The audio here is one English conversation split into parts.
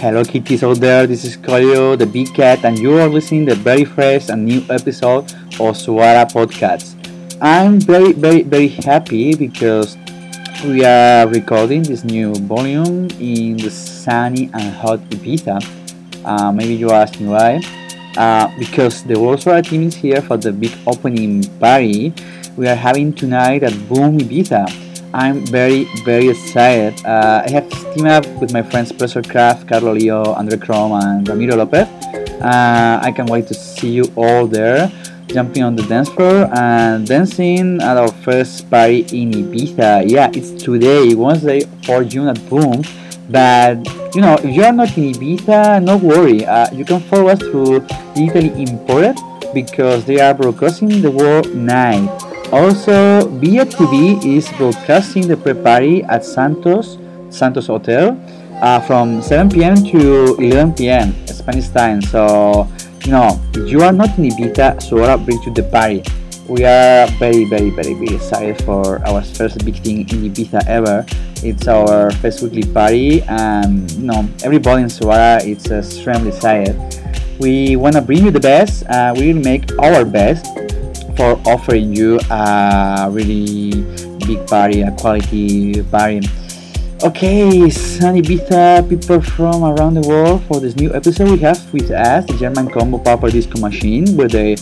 Hello kitties out there, this is Coyu, the big cat, and you are listening to the very first and new episode of Suara PodCats. I'm very, very, very happy because we are recording this new volume in the sunny and hot Ibiza. Uh, maybe you are asking why. Uh, because the World Suara team is here for the big opening party we are having tonight at Boom Ibiza. I'm very, very excited. Uh, I teamed up with my friends Professor Craft, Carlo Lio, Andre Crom, and Ramiro Lopez. Uh, I can't wait to see you all there, jumping on the dance floor and dancing at our first party in Ibiza. Yeah, it's today, Wednesday, 4 June at Boom. But you know, if you are not in Ibiza, no worry. Uh, you can follow us through Digitally Imported because they are broadcasting the world night. Also, Via TV is broadcasting the pre-party at Santos Santos Hotel uh, from 7 p.m. to 11 p.m. Spanish time. So, you know, if you are not in Ibiza, Suara brings you the party. We are very, very, very, very excited for our first big thing in Ibiza ever. It's our first weekly party, and you know, everybody in Suara is extremely excited. We want to bring you the best. Uh, we will make our best for offering you a really big party, a quality party. Okay, Sunny Ibiza people from around the world for this new episode we have with us the German combo Purple Disco Machine with a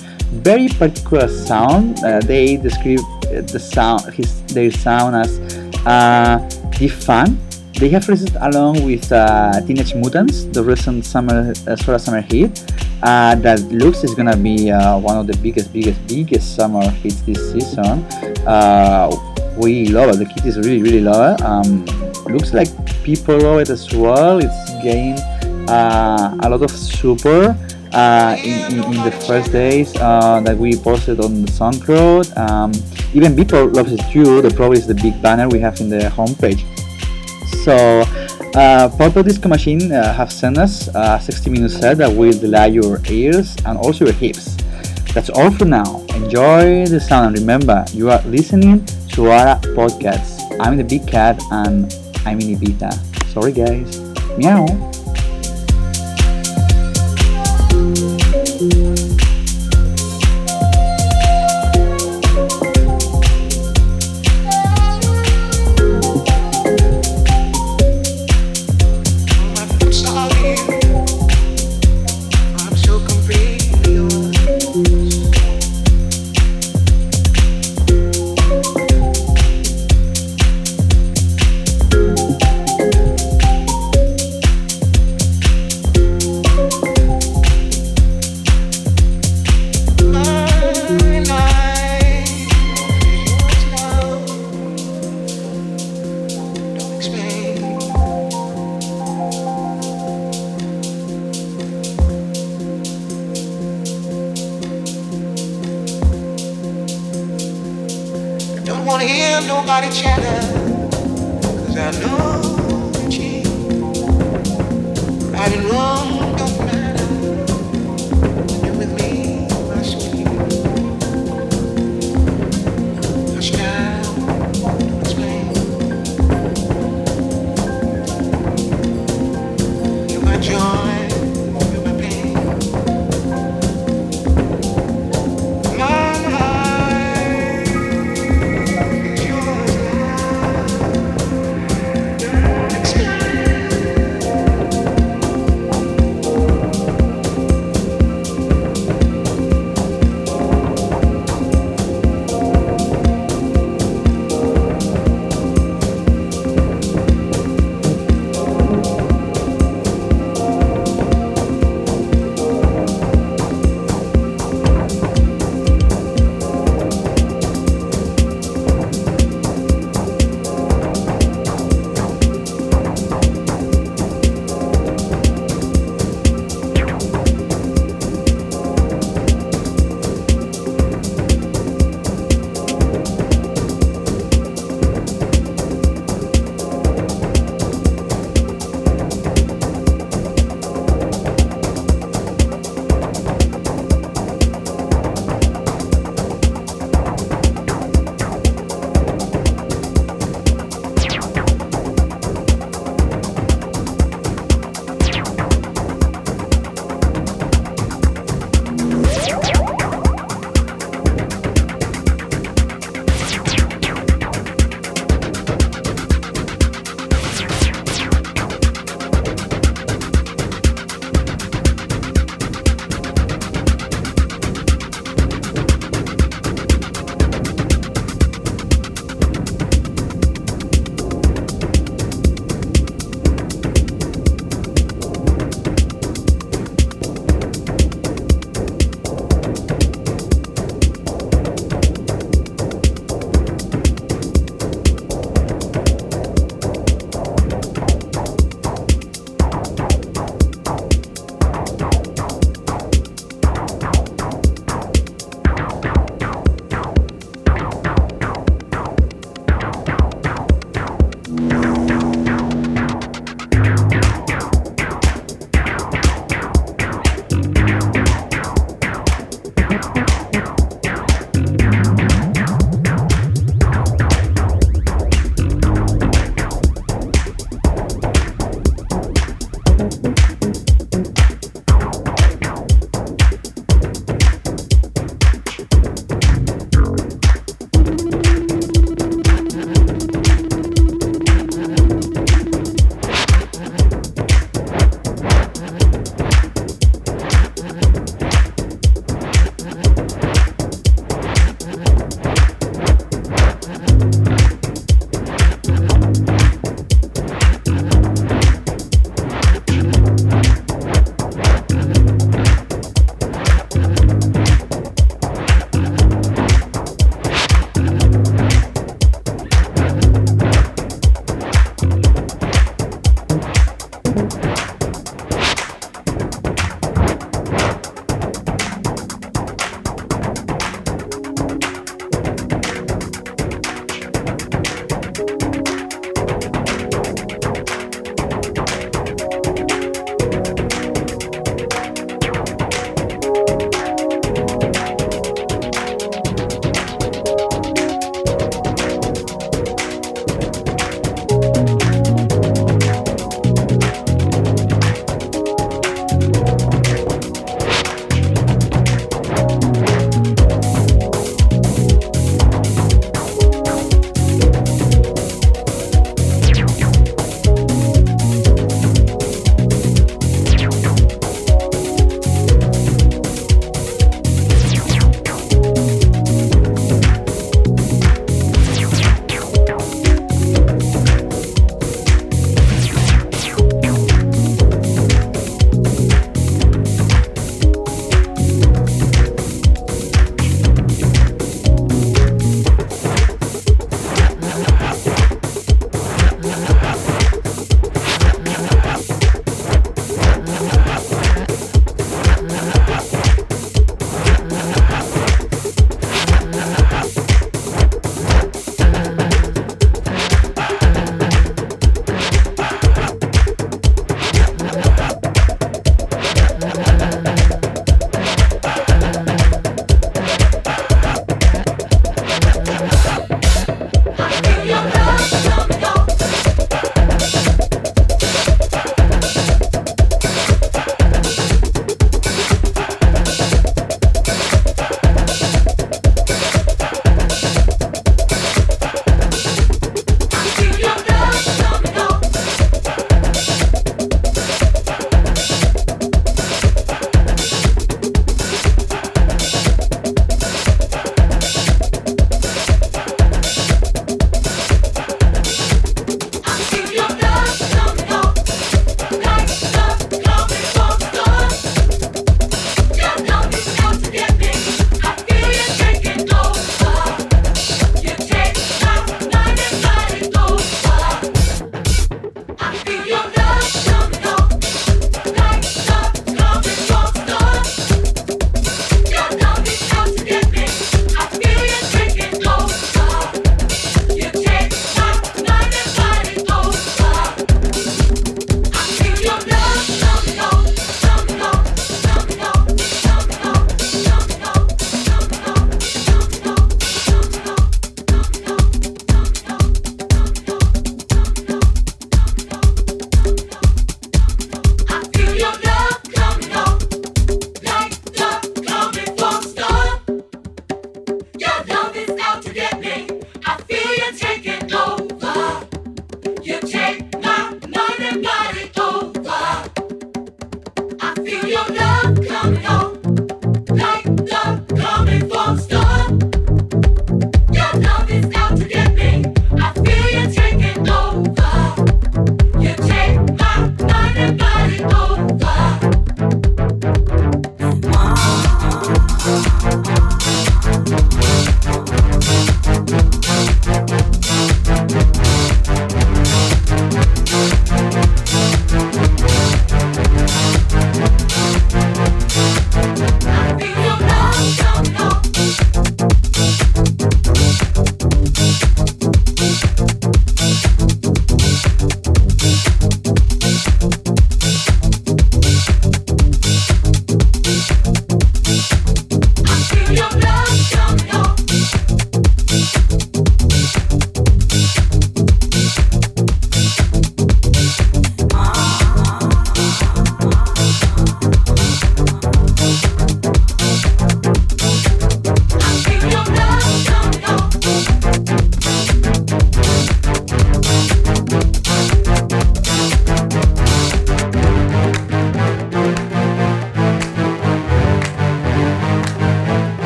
very particular sound. Uh, they describe the sound, his, their sound as uh, deep fun. They have released along with uh, Teenage Mutants, the recent summer uh, Suara summer hit, uh, that looks is gonna be uh, one of the biggest, biggest, biggest summer hits this season. Uh, we love it. The kids really, really love it. Um, looks like people love it as well. It's gained uh, a lot of support uh, in, in, in, the first days uh, that we posted on the SoundCloud. Um, even people love it too. The probably is the big banner we have in the homepage. So, uh, Purple Disco Machine uh, have sent us a 60 minute set that will delight your ears and also your hips. That's all for now. Enjoy the sound and remember, you are listening to our podcast. I'm the big cat and I'm in Ibiza. Sorry guys. Meow.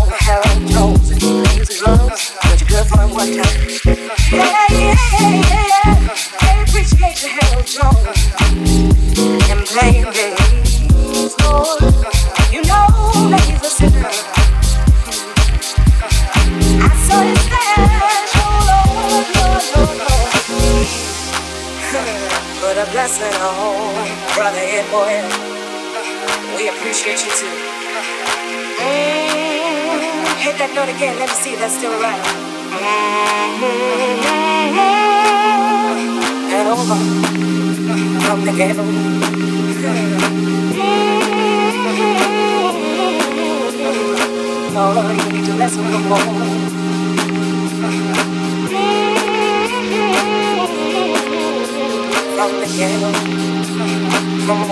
All the hair on your toes, things is love. But your girlfriend.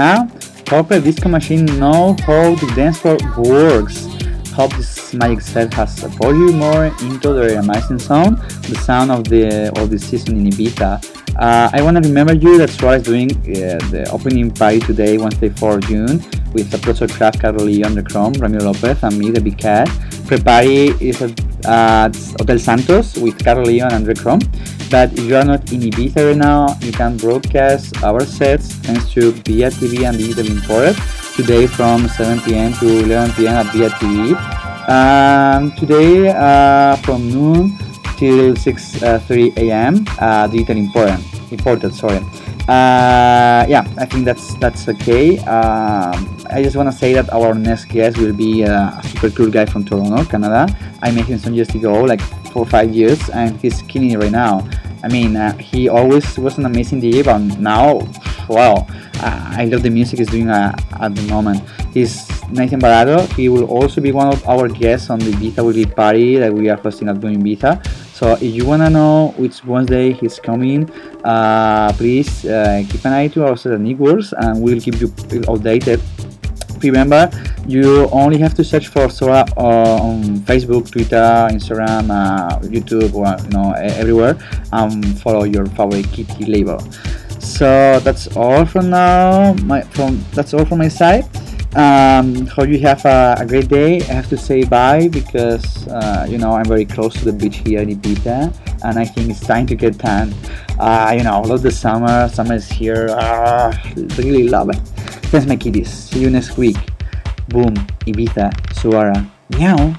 huh? Hope disco machine know how the dance floor works. Hope this magic set has supported you more into the amazing sound, the sound of the of the season in Ibiza. Uh, I want to remember you that Suara is doing uh, the opening party today, Wednesday 4 June, with Approach Craft, Carlo Lio, The Chrome, Ramiro Lopez, and me, the Big Cat. Pre-party is at uh, Hotel Santos with Carlo Lio and The Chrome. But if you are not in Ibiza right now, you can broadcast our sets thanks to Via TV and Digital Imported today from 7 p.m. to 11 p.m. at Via TV. Um, today uh, from noon till 6:30 a.m. Uh, digital important imported. Sorry. Uh, yeah, I think that's that's okay. Um, I just want to say that our next guest will be uh, a super cool guy from Toronto, Canada. I met him some years ago, like four or five years, and he's it right now. I mean, uh, he always was an amazing DJ, but now, wow, uh, I love the music he's doing uh, at the moment. He's Nathan Barato. He will also be one of our guests on the Ibiza Weekly Party that we are hosting at Booom Ibiza. So if you wanna know which Wednesday he's coming, uh, please uh, keep an eye to our social networks and we'll keep you updated. Remember, you only have to search for Suara uh, on Facebook, Twitter, Instagram, uh, YouTube, or you know everywhere, and follow your favorite kitty label. So that's all from now. My from that's all from my side. Um, hope you have a, a, great day. I have to say bye because uh, you know I'm very close to the beach here in Ibiza, and I think it's time to get tan. Uh, you know, love the summer. Summer is here. Uh, really love it. Thanks, my kitties. See you next week. Boom, Ibiza, Suara. Meow.